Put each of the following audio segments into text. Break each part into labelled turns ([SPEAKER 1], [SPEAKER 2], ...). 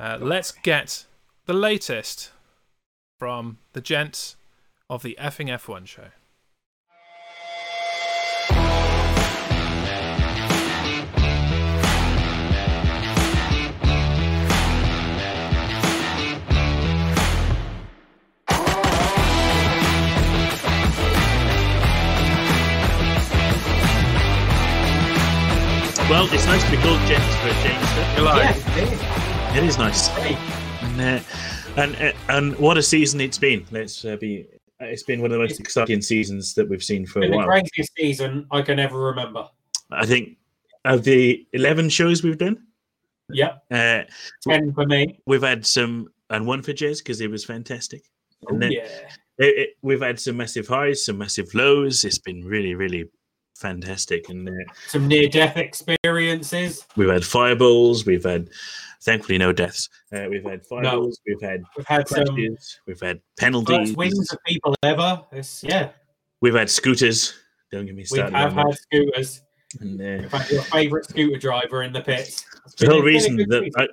[SPEAKER 1] Uh, let's get the latest from the gents of the effing F1 show.
[SPEAKER 2] Well, it's nice to be called gents for a change. though.
[SPEAKER 1] You?
[SPEAKER 3] Yes, it is.
[SPEAKER 2] It is nice.
[SPEAKER 3] Great.
[SPEAKER 2] And, uh, and uh, and what a season it's been. Let's uh, be. It's been one of the most exciting seasons that we've seen for a
[SPEAKER 3] Been the
[SPEAKER 2] while.
[SPEAKER 3] craziest season I can ever remember.
[SPEAKER 2] I think of the eleven shows we've done,
[SPEAKER 3] Yeah.
[SPEAKER 2] uh,
[SPEAKER 3] ten for me.
[SPEAKER 2] we've had some and one for Jez because it was fantastic.
[SPEAKER 3] Oh,
[SPEAKER 2] And then-
[SPEAKER 3] yeah.
[SPEAKER 2] It, it, we've had some massive highs, some massive lows. It's been really, really fantastic. And uh,
[SPEAKER 3] Some near-death experiences.
[SPEAKER 2] we've had fireballs. We've had, thankfully, no deaths. Uh, we've had fireballs. We've had
[SPEAKER 3] We've had some.
[SPEAKER 2] We've had penalties.
[SPEAKER 3] first wins of people ever. It's, yeah,
[SPEAKER 2] We've had scooters. Don't get me started.
[SPEAKER 3] we
[SPEAKER 2] started.
[SPEAKER 3] have
[SPEAKER 2] on
[SPEAKER 3] had scooters.
[SPEAKER 2] that. And, uh,
[SPEAKER 3] We've had your favourite scooter driver in the pits. It's
[SPEAKER 2] the whole reason that. I,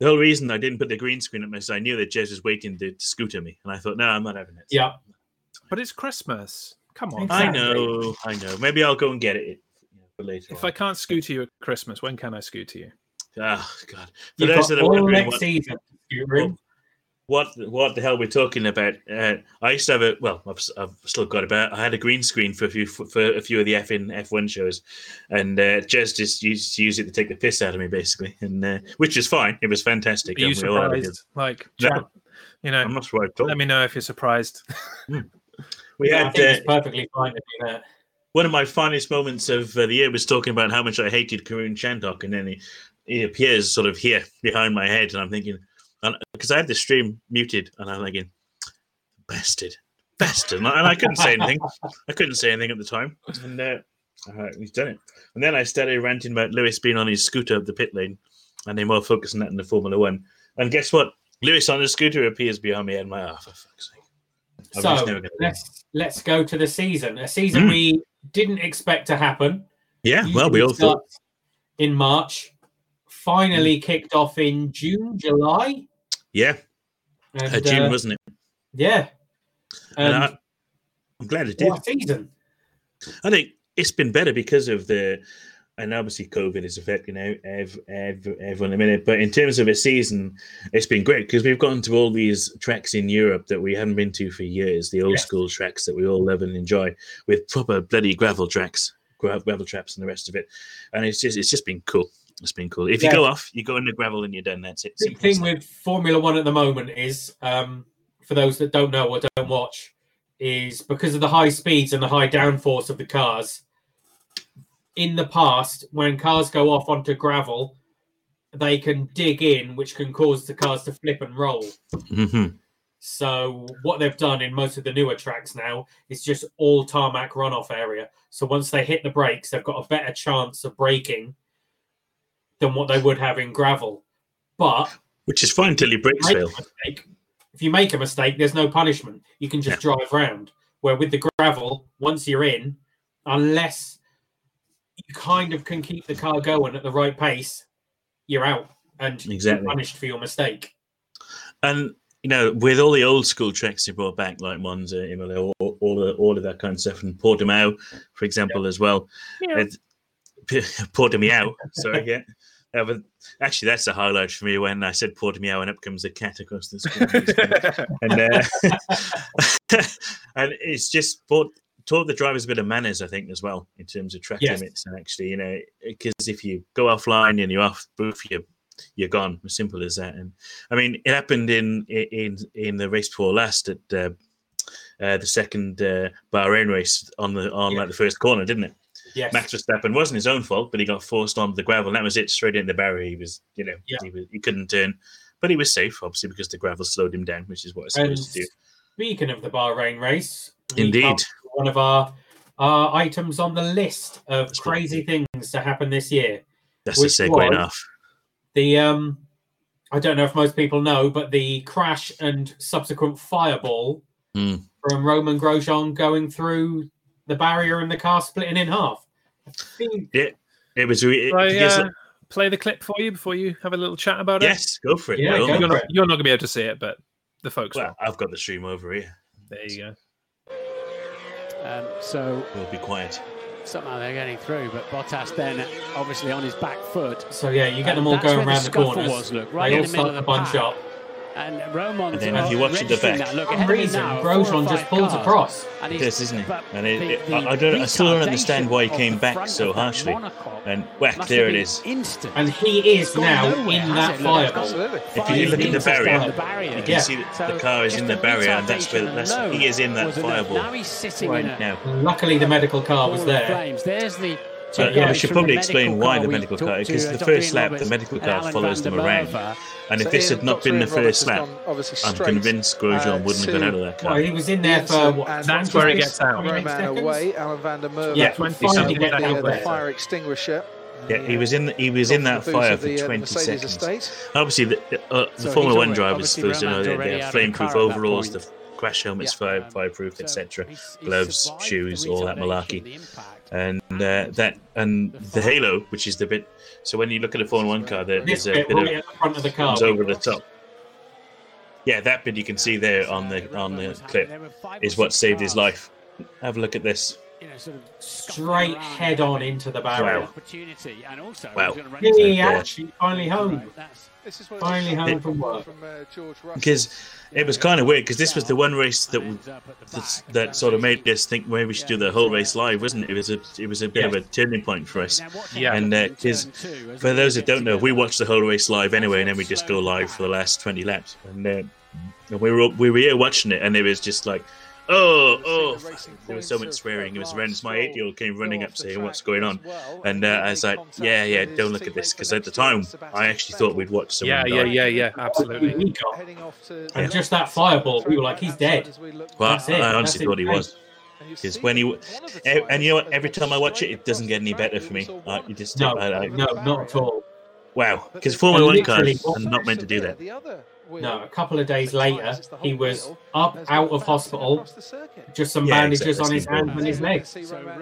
[SPEAKER 2] the whole reason I didn't put the green screen up is I knew that Jez was waiting to, to scooter me, and I thought, no, I'm not having it.
[SPEAKER 3] Yeah,
[SPEAKER 1] But it's Christmas. Come on.
[SPEAKER 2] I know, I know. Maybe I'll go and get it later.
[SPEAKER 1] If
[SPEAKER 2] on.
[SPEAKER 1] I can't scooter you at Christmas, when can I scooter you?
[SPEAKER 2] Oh God! For
[SPEAKER 3] you've
[SPEAKER 2] those
[SPEAKER 3] got
[SPEAKER 2] that are
[SPEAKER 3] all
[SPEAKER 2] wondering
[SPEAKER 3] next
[SPEAKER 2] what,
[SPEAKER 3] season. Scootering.
[SPEAKER 2] what what the hell we're talking about, uh, I used to have a well, I've, I've still got about. I had a green screen for a few for a few of the F in F one shows, and uh, Jez just used to use it to take the piss out of me, basically, and uh, which is fine. It was fantastic.
[SPEAKER 1] Are you
[SPEAKER 2] and we all had a good-
[SPEAKER 1] surprised? Like,
[SPEAKER 2] No.
[SPEAKER 1] chat, you know,
[SPEAKER 2] I'm not sure. I told.
[SPEAKER 1] let me know if you're surprised.
[SPEAKER 2] we
[SPEAKER 3] Yeah, I
[SPEAKER 2] had
[SPEAKER 3] think
[SPEAKER 2] uh,
[SPEAKER 3] it's perfectly fine to do that.
[SPEAKER 2] one of my finest moments of uh, the year was talking about how much I hated Karun Chandok, and then he, he appears sort of here behind my head, and I'm thinking, because I had the stream muted, and I'm thinking, bastard, bastard, and I, and I couldn't say anything. I couldn't say anything at the time, and uh, uh, he's done it. And then I started ranting about Lewis being on his scooter up the pit lane, and then more focusing that in the Formula One. And guess what? Lewis on his scooter appears behind me, and my oh, for fuck's sake. Just
[SPEAKER 3] So let's let's go to the season. A season
[SPEAKER 2] Mm.
[SPEAKER 3] we didn't expect to happen.
[SPEAKER 2] Yeah, well, we all thought.
[SPEAKER 3] in March. Finally kicked off in June, July.
[SPEAKER 2] Yeah,
[SPEAKER 3] And,
[SPEAKER 2] uh, June,
[SPEAKER 3] uh,
[SPEAKER 2] wasn't it?
[SPEAKER 3] yeah.
[SPEAKER 2] And
[SPEAKER 3] And
[SPEAKER 2] I, I'm glad it did.
[SPEAKER 3] season.
[SPEAKER 2] I think it's been better because of the, and obviously COVID is affecting ev- ev- ev- everyone a minute. But in terms of a season, it's been great because we've gotten to all these tracks in Europe that we haven't been to for years. The old
[SPEAKER 3] Yes.
[SPEAKER 2] school tracks that we all love and enjoy, with proper bloody gravel tracks, gravel traps, and the rest of it. And it's just it's just been cool. It's been cool. If you
[SPEAKER 3] Yeah.
[SPEAKER 2] go off, you go into gravel and you're done. That's it. Simple
[SPEAKER 3] thing with Formula One at the moment is, um, for those that don't know or don't watch, is because of the high speeds and the high downforce of the cars. In the past, when cars go off onto gravel, they can dig in, which can cause the cars to flip and roll.
[SPEAKER 2] Mhm.
[SPEAKER 3] So what they've done in most of the newer tracks now is just all tarmac runoff area. So once they hit the brakes, they've got a better chance of braking than what they would have in gravel. But
[SPEAKER 2] Which is fine till your brakes fail.
[SPEAKER 3] mistake, if you make a mistake, there's no punishment. You can just drive round. Where with the gravel, once you're in, unless you kind of can keep the car going at the right pace, you're out and
[SPEAKER 2] Exactly.
[SPEAKER 3] you're punished for your mistake.
[SPEAKER 2] And you know, with all the old school tracks they brought back, like Monza, Imola, all, all, of, all of that kind of stuff, and Portimao, for example, as well. It, Portimao, sorry, yeah. Uh, but actually, that's a highlight for me when I said Portimao, and up comes a cat across the screen. and uh, and it's just brought, taught the drivers a bit of manners, I think, as well in terms of track
[SPEAKER 3] Yes.
[SPEAKER 2] limits. And actually, you know, because if you go offline and you're off booth, you're you're gone. As simple as that. And I mean, it happened in in in the race before last at uh, uh, the second uh, Bahrain race on the on
[SPEAKER 3] Yeah.
[SPEAKER 2] like the first corner, didn't it?
[SPEAKER 3] Yes.
[SPEAKER 2] Max Verstappen wasn't his own fault, but he got forced onto the gravel, and that was it. Straight into the barrier, he was, you know,
[SPEAKER 3] Yeah.
[SPEAKER 2] he, was, he couldn't turn, but he was safe, obviously, because the gravel slowed him down, which is what it's supposed to do.
[SPEAKER 3] speaking of the Bahrain race,
[SPEAKER 2] Indeed.
[SPEAKER 3] Come to one of our our items on the list of
[SPEAKER 2] That's right.
[SPEAKER 3] crazy things to happen this year.
[SPEAKER 2] That's a
[SPEAKER 3] which
[SPEAKER 2] segue
[SPEAKER 3] was-
[SPEAKER 2] enough.
[SPEAKER 3] The um, I don't know if most people know, but the crash and subsequent fireball
[SPEAKER 2] Hmm.
[SPEAKER 3] from Romain Grosjean going through the barrier and the car splitting in half. I think
[SPEAKER 2] It was. It,
[SPEAKER 1] I
[SPEAKER 2] because-
[SPEAKER 1] uh, play the clip for you before you have a little chat about it?
[SPEAKER 2] Yes, go for it.
[SPEAKER 3] Yeah, go
[SPEAKER 1] You're
[SPEAKER 3] for
[SPEAKER 1] not,
[SPEAKER 3] it.
[SPEAKER 1] you're not going to be able to see it, but the folks
[SPEAKER 2] Well,
[SPEAKER 1] will.
[SPEAKER 2] I've got the stream over here.
[SPEAKER 1] There you go.
[SPEAKER 4] Um, so
[SPEAKER 2] We'll be quiet.
[SPEAKER 4] somehow they're getting through, but Bottas then obviously on his back foot.
[SPEAKER 3] So yeah, you get
[SPEAKER 4] And
[SPEAKER 3] them all going
[SPEAKER 4] the
[SPEAKER 3] around the corners.
[SPEAKER 4] was, look, right
[SPEAKER 3] they
[SPEAKER 4] in
[SPEAKER 3] all
[SPEAKER 4] the
[SPEAKER 3] start to
[SPEAKER 4] the
[SPEAKER 3] bunch
[SPEAKER 4] pack.
[SPEAKER 3] up.
[SPEAKER 4] And Romain's
[SPEAKER 2] And then if you watch at the
[SPEAKER 4] registering
[SPEAKER 2] back-
[SPEAKER 4] that, look,
[SPEAKER 3] For
[SPEAKER 4] ahead
[SPEAKER 3] some reason,
[SPEAKER 4] now,
[SPEAKER 3] Grosjean just pulls
[SPEAKER 4] cars.
[SPEAKER 3] across.
[SPEAKER 4] And he's-
[SPEAKER 2] Yes, isn't it?
[SPEAKER 4] but
[SPEAKER 2] And it,
[SPEAKER 4] the-
[SPEAKER 2] it-
[SPEAKER 4] the
[SPEAKER 2] I, I don't. I still don't understand why he came back so harshly.
[SPEAKER 4] monocoque
[SPEAKER 2] And whack, there
[SPEAKER 4] have
[SPEAKER 2] it
[SPEAKER 4] been
[SPEAKER 2] is.
[SPEAKER 4] Instant.
[SPEAKER 3] And he is now
[SPEAKER 4] nowhere,
[SPEAKER 3] in that fireball.
[SPEAKER 2] If you look at the
[SPEAKER 3] Into
[SPEAKER 2] barrier,
[SPEAKER 3] the
[SPEAKER 4] barrier,
[SPEAKER 2] You can
[SPEAKER 3] Yeah.
[SPEAKER 2] see that
[SPEAKER 4] So
[SPEAKER 2] the car is in the
[SPEAKER 4] the
[SPEAKER 2] barrier, and that's where
[SPEAKER 4] retardation
[SPEAKER 2] that's, he is in that fireball
[SPEAKER 4] Now he's sitting
[SPEAKER 2] right
[SPEAKER 4] in a
[SPEAKER 2] now.
[SPEAKER 3] Luckily, the medical car was there.
[SPEAKER 4] There's the.
[SPEAKER 2] So,
[SPEAKER 4] two
[SPEAKER 2] yeah, we should probably explain why the medical
[SPEAKER 4] talked
[SPEAKER 2] car, because
[SPEAKER 4] uh,
[SPEAKER 2] the
[SPEAKER 4] Dr.
[SPEAKER 2] first
[SPEAKER 4] Ian
[SPEAKER 2] lap, the medical
[SPEAKER 4] and
[SPEAKER 2] car follows them around.
[SPEAKER 4] Merwe.
[SPEAKER 2] And
[SPEAKER 5] So
[SPEAKER 2] if this had not
[SPEAKER 5] Dr.
[SPEAKER 2] been the
[SPEAKER 5] Ian Roberts
[SPEAKER 2] first lap, I'm convinced Grosjean
[SPEAKER 5] uh,
[SPEAKER 2] wouldn't have got
[SPEAKER 5] to-
[SPEAKER 2] out of that
[SPEAKER 3] Well,
[SPEAKER 2] car.
[SPEAKER 3] he was in there for what?
[SPEAKER 1] That's where he gets out.
[SPEAKER 3] 28
[SPEAKER 5] Romain
[SPEAKER 3] seconds?
[SPEAKER 5] away, Alan van der Merwe.
[SPEAKER 3] Yeah,
[SPEAKER 1] 20
[SPEAKER 3] finally
[SPEAKER 1] seconds
[SPEAKER 3] get
[SPEAKER 5] the,
[SPEAKER 3] out
[SPEAKER 5] uh, the
[SPEAKER 3] there.
[SPEAKER 5] fire extinguisher.
[SPEAKER 2] Yeah, he was in. The, he was in that
[SPEAKER 5] from the booth
[SPEAKER 2] fire for
[SPEAKER 5] the, uh,
[SPEAKER 2] 20 seconds.
[SPEAKER 5] estate.
[SPEAKER 2] Obviously, the, uh, the
[SPEAKER 4] So
[SPEAKER 2] Formula One drivers
[SPEAKER 4] obviously
[SPEAKER 2] supposed to know
[SPEAKER 4] Romain's
[SPEAKER 2] that
[SPEAKER 4] already
[SPEAKER 2] they're
[SPEAKER 4] out the
[SPEAKER 2] flameproof
[SPEAKER 4] car at that
[SPEAKER 2] overalls, the crash helmets,
[SPEAKER 4] Yeah,
[SPEAKER 2] fire,
[SPEAKER 4] um,
[SPEAKER 2] fireproof,
[SPEAKER 4] so
[SPEAKER 2] etc.
[SPEAKER 4] he's- he's
[SPEAKER 2] gloves, shoes, all that
[SPEAKER 4] retardation
[SPEAKER 2] malarkey.
[SPEAKER 4] And the
[SPEAKER 2] uh, that and the halo, which is the bit. So when you look at a Formula One car, there, there's a
[SPEAKER 3] bit
[SPEAKER 2] of
[SPEAKER 3] the front of the car.
[SPEAKER 2] over the top. Yeah, that bit you can see there on the on the clip is what saved his life. Have a look at this.
[SPEAKER 4] You know, sort of
[SPEAKER 3] Straight head on into the barrier.
[SPEAKER 2] Wow.
[SPEAKER 4] Opportunity, and also
[SPEAKER 2] Wow.
[SPEAKER 4] he was run
[SPEAKER 3] He
[SPEAKER 4] into-
[SPEAKER 3] actually finally home.
[SPEAKER 5] This is
[SPEAKER 3] Finally
[SPEAKER 5] it's
[SPEAKER 3] home from work.
[SPEAKER 5] uh, George Russell.
[SPEAKER 2] Because it was kind of weird because this was the one race that
[SPEAKER 4] ends up at the
[SPEAKER 2] that's,
[SPEAKER 4] back.
[SPEAKER 2] that sort of made us think maybe we should do the whole race live, wasn't it? It was a it was a bit of a turning point for us.
[SPEAKER 1] Yeah.
[SPEAKER 2] And uh, 'cause for those that don't know, we watched the whole race live anyway, and then we just go live for the last twenty laps. And, uh, and we were we were here watching it, and it was just like, oh, oh, there was so much swearing. It was horrendous. My eight-year-old came running up saying, "What's going on?" And uh, I was like, "Yeah, yeah, don't look at this," because at the time I actually thought we'd watch someone
[SPEAKER 1] Yeah, yeah,
[SPEAKER 2] die.
[SPEAKER 1] yeah, yeah, absolutely.
[SPEAKER 3] He got. And just that fireball, we were like, he's dead.
[SPEAKER 2] Well,
[SPEAKER 3] That's it.
[SPEAKER 2] I honestly
[SPEAKER 3] That's
[SPEAKER 2] thought he was. Because when you eh, and you know what, every time I watch it, it doesn't get any better for me. Uh, you just
[SPEAKER 3] No,
[SPEAKER 2] I, I,
[SPEAKER 3] no, not at all.
[SPEAKER 2] wow, because Formula One
[SPEAKER 3] literally-
[SPEAKER 2] cars are not meant to do that.
[SPEAKER 3] No, a couple of days later, he was up out of hospital, just some
[SPEAKER 2] Yeah,
[SPEAKER 3] bandages
[SPEAKER 2] exactly.
[SPEAKER 3] on his hands and his legs.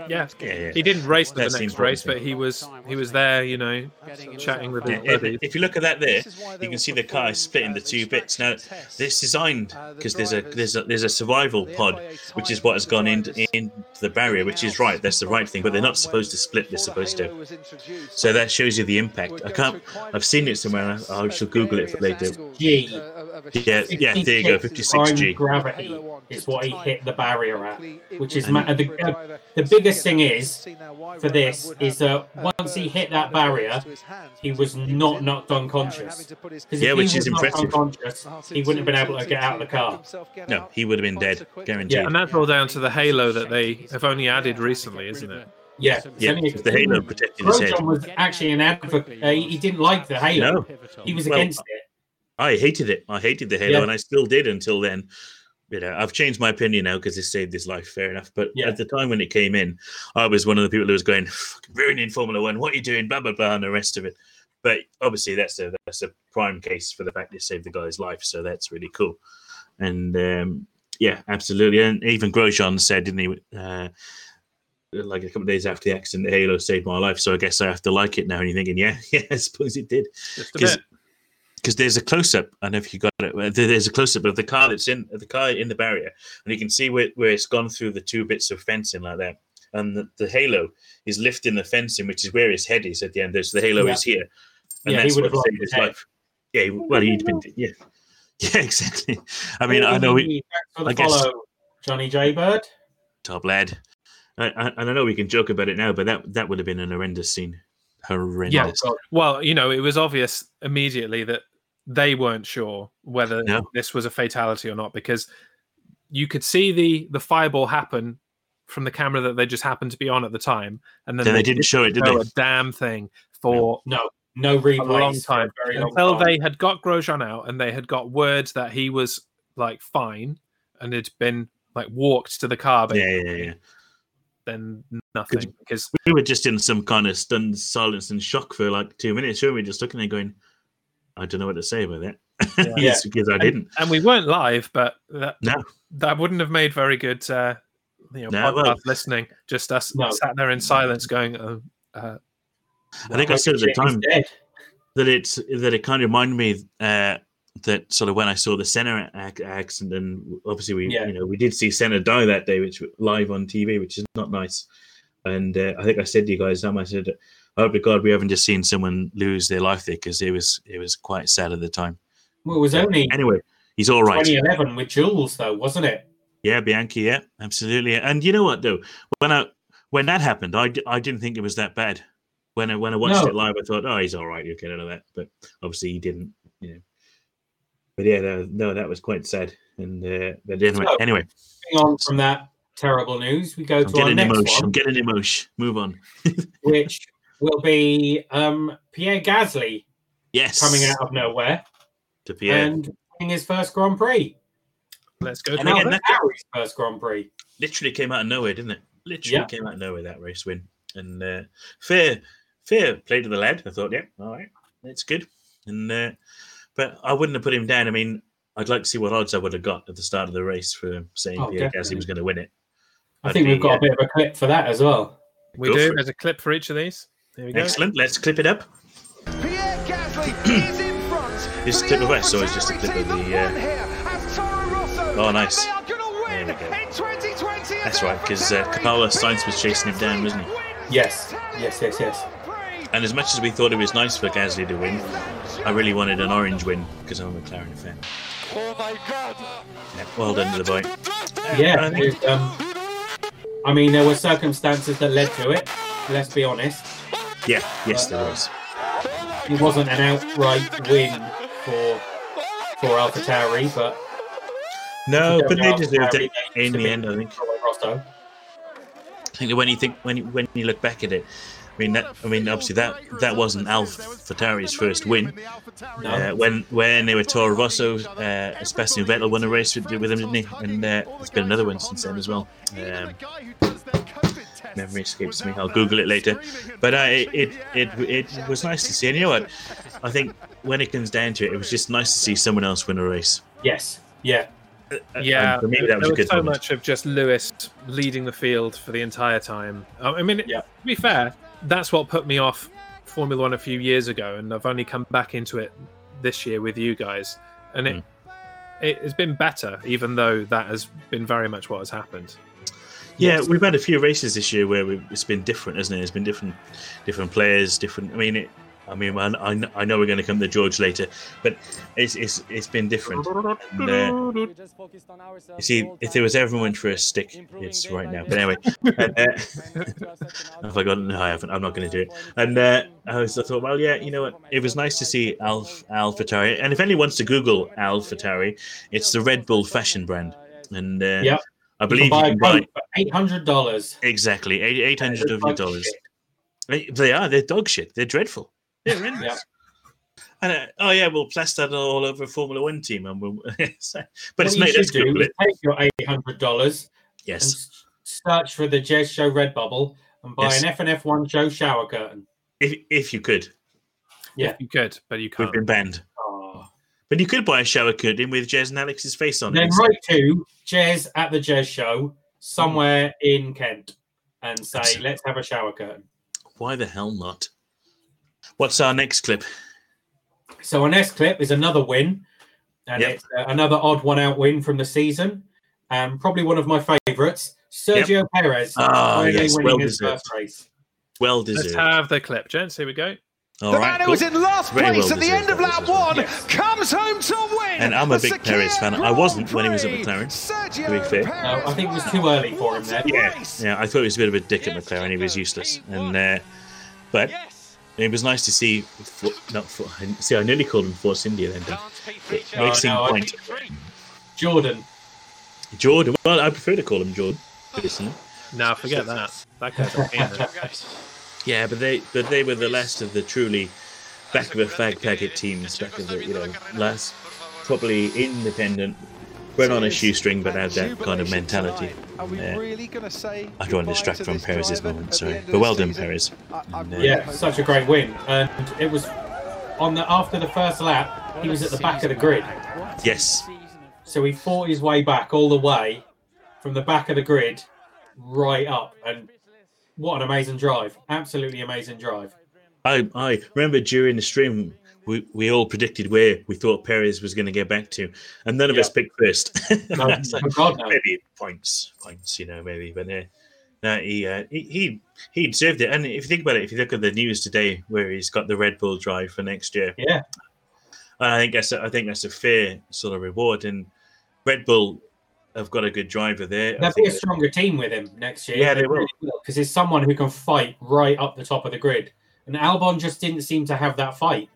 [SPEAKER 1] Yeah.
[SPEAKER 2] Yeah, yeah.
[SPEAKER 1] He didn't race to the next race,
[SPEAKER 2] right.
[SPEAKER 1] but he was he was there, you know, chatting with his
[SPEAKER 2] Yeah, if,
[SPEAKER 1] buddies.
[SPEAKER 2] if you look at that there, you can see the car is split into two bits. Now, this is designed because there's a there's a there's a survival pod, which is what has gone into into the barrier, which is right. That's the right thing, but they're not supposed to split. They're supposed to. So that shows you the impact. I can't. I've seen it somewhere. I, I shall Google it for later.
[SPEAKER 3] G.
[SPEAKER 2] Yeah, yeah. There you go. 56 G.
[SPEAKER 3] Gravity is what he hit the barrier at, which is ma- the, uh, the biggest thing is for this is that once he hit that barrier, he was not knocked unconscious. 'Cause if
[SPEAKER 2] Yeah, which is impressive.
[SPEAKER 3] Unconscious, he wouldn't have been able to get out of the car.
[SPEAKER 2] No, he would have been dead, guaranteed.
[SPEAKER 1] Yeah, And that's all down to the halo that they have only added recently, isn't it?
[SPEAKER 3] Yeah,
[SPEAKER 2] Yeah,
[SPEAKER 3] Only-
[SPEAKER 2] the halo protected his head.
[SPEAKER 3] Was actually an advocate. Uh, he didn't like the halo.
[SPEAKER 2] No.
[SPEAKER 3] He was
[SPEAKER 2] Well,
[SPEAKER 3] against it.
[SPEAKER 2] I hated it. I hated the Halo,
[SPEAKER 3] Yeah.
[SPEAKER 2] and I still did until then. You know, I've changed my opinion now because it saved his life. Fair enough. But
[SPEAKER 3] Yeah.
[SPEAKER 2] at the time when it came in, I was one of the people who was going, ruining Formula One. What are you doing?" Blah blah blah, and the rest of it. But obviously, that's a that's a prime case for the fact it saved the guy's life. So that's really cool. And um, yeah, absolutely. And even Grosjean said, didn't he? Uh, like a couple of days after the accident, the Halo saved my life. So I guess I have to like it now. And you're thinking, yeah, yeah, I suppose it did
[SPEAKER 1] Just a bit.
[SPEAKER 2] Because there's a close up. I don't know if you got it. There's a close up of the car that's in the car in the barrier, and you can see where, where it's gone through the two bits of fencing like that. And the, the halo is lifting the fencing, which is where his head is at the end. there. So the halo
[SPEAKER 3] Yeah.
[SPEAKER 2] is here, and
[SPEAKER 3] Yeah, he
[SPEAKER 2] that's
[SPEAKER 3] would have
[SPEAKER 2] what
[SPEAKER 3] lost
[SPEAKER 2] saved
[SPEAKER 3] his
[SPEAKER 2] his
[SPEAKER 3] head.
[SPEAKER 2] life. Yeah, well, he'd been yeah, yeah, exactly. I mean, I know we
[SPEAKER 3] Thanks for the
[SPEAKER 2] I guess-
[SPEAKER 3] follow, Johnny J Bird.
[SPEAKER 2] top lad. I, I, and I know we can joke about it now, but that that would have been an horrendous scene. Horrendous.
[SPEAKER 1] Yeah, Well, you know, it was obvious immediately that they weren't sure whether
[SPEAKER 2] No.
[SPEAKER 1] this was a fatality or not because you could see the the fireball happen from the camera that they just happened to be on at the time, and then
[SPEAKER 2] Then they didn't show it, did
[SPEAKER 1] show
[SPEAKER 2] they?
[SPEAKER 1] a damn thing for
[SPEAKER 3] No, no
[SPEAKER 1] a
[SPEAKER 3] replays.
[SPEAKER 1] long
[SPEAKER 3] for a
[SPEAKER 1] time
[SPEAKER 3] very long
[SPEAKER 1] until
[SPEAKER 3] time.
[SPEAKER 1] they had got Grosjean out and they had got word that he was like fine and had been like walked to the car, but
[SPEAKER 2] Yeah, yeah, yeah.
[SPEAKER 1] then nothing because
[SPEAKER 2] we were just in some kind of stunned silence and shock for like two minutes. Weren't we just looking there going, I don't know what to say about that.
[SPEAKER 1] Yeah.
[SPEAKER 2] yes, because I didn't.
[SPEAKER 1] and we weren't live, but that
[SPEAKER 2] No.
[SPEAKER 1] that wouldn't have made very good uh, you know
[SPEAKER 2] No,
[SPEAKER 1] podcast
[SPEAKER 2] well-
[SPEAKER 1] listening. Just us
[SPEAKER 3] No.
[SPEAKER 1] sat there in silence, going, oh, uh,
[SPEAKER 2] I think I said at the time, that it's that it kind of reminded me uh, that sort of when I saw the Senna ac- accident, and obviously we
[SPEAKER 3] Yeah.
[SPEAKER 2] you know we did see Senna die that day, which live on TV, which is not nice. And uh, I think I said to you guys, um, I said, I hope to God we haven't just seen someone lose their life there because it was it was quite sad at the time.
[SPEAKER 3] Well, it was only
[SPEAKER 2] Anyway, he's all right.
[SPEAKER 3] 2011 with Jules, though, wasn't it?
[SPEAKER 2] Yeah, Bianchi. Yeah, absolutely. And you know what though, when I when that happened, I, I didn't think it was that bad. When I when I watched
[SPEAKER 3] No.
[SPEAKER 2] it live, I thought, oh, he's all right. You get out of that. But obviously, he didn't. You know. But yeah, no, no that was quite sad. And uh, but anyway,
[SPEAKER 3] So-
[SPEAKER 2] anyway,
[SPEAKER 3] Moving on from that terrible news, we go
[SPEAKER 2] I'm
[SPEAKER 3] to our next
[SPEAKER 2] emotion. I'm getting emotion. Move on.
[SPEAKER 3] which will be um, Pierre Gasly
[SPEAKER 2] Yes,
[SPEAKER 3] coming out of nowhere
[SPEAKER 2] to Pierre.
[SPEAKER 3] and winning his first Grand Prix.
[SPEAKER 1] Let's go.
[SPEAKER 2] And again,
[SPEAKER 1] that.
[SPEAKER 2] that-
[SPEAKER 3] Harry's first Grand Prix.
[SPEAKER 2] literally came out of nowhere, didn't it? Literally
[SPEAKER 3] Yeah.
[SPEAKER 2] came out of nowhere that race win. And uh, fair, fair play to the lad. I thought, yeah, all right, that's good. And uh, but I wouldn't have put him down. I mean, I'd like to see what odds I would have got at the start of the race for saying
[SPEAKER 3] Oh,
[SPEAKER 2] Pierre Gasly was going to win it.
[SPEAKER 3] I
[SPEAKER 2] I'd
[SPEAKER 3] think
[SPEAKER 2] be,
[SPEAKER 3] we've got
[SPEAKER 2] uh,
[SPEAKER 3] a bit of a clip for that as well.
[SPEAKER 1] We
[SPEAKER 2] Go
[SPEAKER 1] do. There's a clip for each of these. Here we go.
[SPEAKER 2] Excellent. Let's clip it up.
[SPEAKER 6] Pierre Gasly is in front.
[SPEAKER 2] This
[SPEAKER 6] for
[SPEAKER 2] clip of us, so it's just a clip of the, uh,
[SPEAKER 6] here Toro
[SPEAKER 2] Oh, nice.
[SPEAKER 6] They are gonna
[SPEAKER 2] There we go.
[SPEAKER 6] in 2020 as
[SPEAKER 2] That's right, 'cause, uh,
[SPEAKER 6] AlphaTauri.
[SPEAKER 2] Capella Sainz was chasing him down, wasn't he?
[SPEAKER 3] Yes, yes, yes, yes.
[SPEAKER 2] And as much as we thought it was nice for Gasly to win, I really wanted an orange win because I'm a McLaren fan.
[SPEAKER 5] Oh my god!
[SPEAKER 2] Yeah, well done to the boy.
[SPEAKER 3] Yeah,
[SPEAKER 2] I think-
[SPEAKER 3] it, um, I mean, there were circumstances that led to it. Let's be honest.
[SPEAKER 2] Yeah, yes, there was.
[SPEAKER 3] It wasn't an outright win for for AlphaTauri, but
[SPEAKER 2] No, but they deserved it in the end. I think. I think when you think when you, when you look back at it, I mean that I mean obviously that that wasn't AlphaTauri's first win.
[SPEAKER 3] No.
[SPEAKER 2] Uh, when when they were Toro Rosso, uh, Sebastian Vettel won a race with, with him, didn't he? And uh, there's been another one since then as well. Um, memory escapes me. I'll Google it later. But uh, it, it it it was nice to see. And you know what? I think when it comes down to it, it was just nice to see someone else win a race.
[SPEAKER 3] Yes. Yeah.
[SPEAKER 2] Uh,
[SPEAKER 1] Yeah,
[SPEAKER 2] and for me
[SPEAKER 1] there
[SPEAKER 2] that was a
[SPEAKER 1] was
[SPEAKER 2] good
[SPEAKER 1] so
[SPEAKER 2] moment.
[SPEAKER 1] much of just Lewis leading the field for the entire time. Uh, I mean,
[SPEAKER 3] Yeah.
[SPEAKER 1] to be fair, that's what put me off Formula One a few years ago, and I've only come back into it this year with you guys, and it it has been better, even though that has been very much what has happened.
[SPEAKER 2] Yeah, we've had a few races this year where we've, it's been different, hasn't it? It's been different, different players, different. I mean, it, I mean, I, I know we're going to come to George later, but it's it's it's been different. And, uh, you see, if there was everyone for a stick, it's right now. But anyway, and, uh, have I got? No, I haven't. I'm not going to do it. And uh, I was I thought, well, yeah, you know what? It was nice to see Alf AlphaTauri. And if anyone wants to Google AlphaTauri, it's the Red Bull fashion brand, and uh,
[SPEAKER 3] Yep.
[SPEAKER 2] I
[SPEAKER 3] You
[SPEAKER 2] believe
[SPEAKER 3] can buy
[SPEAKER 2] you can buy
[SPEAKER 3] coat for eight hundred dollars.
[SPEAKER 2] exactly eight eight hundred of your dollars. They are. They're dog shit. They're dreadful. They're horrendous.
[SPEAKER 3] Yeah.
[SPEAKER 2] And uh, oh yeah, we'll plaster that all over a Formula One team, and we'll. but it's
[SPEAKER 3] what you
[SPEAKER 2] made. Let's
[SPEAKER 3] do
[SPEAKER 2] Google
[SPEAKER 3] is
[SPEAKER 2] it.
[SPEAKER 3] take your eight hundred dollars
[SPEAKER 2] Yes.
[SPEAKER 3] search for the Jez Show Redbubble and buy
[SPEAKER 2] Yes.
[SPEAKER 3] an FNF One Show shower curtain.
[SPEAKER 2] If if you could,
[SPEAKER 3] Yeah.
[SPEAKER 1] You could, but you can't.
[SPEAKER 2] we've been banned.
[SPEAKER 3] Oh.
[SPEAKER 2] But you could buy a shower curtain with Jez and Alex's face on
[SPEAKER 3] Then
[SPEAKER 2] it.
[SPEAKER 3] Then write to Jez at the Jez Show somewhere in Kent and say,
[SPEAKER 2] Absolutely.
[SPEAKER 3] let's have a shower curtain.
[SPEAKER 2] Why the hell not? What's our next clip?
[SPEAKER 3] So our next clip is another win, and
[SPEAKER 2] Yep.
[SPEAKER 3] it's uh, another odd one out win from the season, and probably one of my favourites, Sergio Perez.
[SPEAKER 2] Ah,
[SPEAKER 3] finally
[SPEAKER 2] yes,
[SPEAKER 3] winning
[SPEAKER 2] well
[SPEAKER 3] his
[SPEAKER 2] deserved.
[SPEAKER 3] first race.
[SPEAKER 2] Well
[SPEAKER 1] Let's have the clip, gents. Here we go.
[SPEAKER 2] All
[SPEAKER 6] the
[SPEAKER 2] right,
[SPEAKER 6] man who was in last
[SPEAKER 2] Very
[SPEAKER 6] place
[SPEAKER 2] well
[SPEAKER 6] at the end of lap
[SPEAKER 2] well.
[SPEAKER 6] one
[SPEAKER 3] Yes.
[SPEAKER 6] comes home to win.
[SPEAKER 2] And I'm a
[SPEAKER 6] the
[SPEAKER 2] big Perez fan. I wasn't when he was at McLaren,
[SPEAKER 6] Prix.
[SPEAKER 2] to be fair.
[SPEAKER 3] No, I think it was too early for him there.
[SPEAKER 2] Yeah, yeah. I thought he was a bit of a dick at McLaren. He was useless, and uh, but it was nice to see. For, not for, see, I nearly called him Force India then. didn't
[SPEAKER 3] Oh,
[SPEAKER 2] Racing
[SPEAKER 3] no,
[SPEAKER 2] Point.
[SPEAKER 3] Jordan.
[SPEAKER 2] Jordan. Well, I prefer to call him Jordan. Personally.
[SPEAKER 1] Now forget that. That guy's a peanut.
[SPEAKER 2] Yeah, but they but they were the last of the truly back of a fag packet teams, back of the you know last probably independent, went on a shoestring, but had that kind of mentality.
[SPEAKER 6] Are we
[SPEAKER 2] Yeah.
[SPEAKER 6] really going to say?
[SPEAKER 2] I don't want to distract from Perez's moment, sorry, but well done. Perez.
[SPEAKER 6] I- I
[SPEAKER 2] And, uh,
[SPEAKER 3] Yeah, such a great win, and it was on the after the first lap. He was at the back of the grid,
[SPEAKER 2] Yes,
[SPEAKER 3] so he fought his way back all the way from the back of the grid right up, and what an amazing drive! Absolutely amazing drive.
[SPEAKER 2] I I remember during the stream we, we all predicted where we thought Perez was going to get back to, and none of us picked first.
[SPEAKER 3] No, God, no.
[SPEAKER 2] maybe points, points, you know, maybe, but uh, no, he, uh, he he he deserved it. And if you think about it, if you look at the news today, where he's got the Red Bull drive for next year,
[SPEAKER 3] Yeah.
[SPEAKER 2] I think that's a, I think that's a fair sort of reward. And Red Bull have got a good driver there. I
[SPEAKER 3] There'll be a stronger team with him next year.
[SPEAKER 2] Yeah, they will.
[SPEAKER 3] Because he's someone who can fight right up the top of the grid. And Albon just didn't seem to have that fight.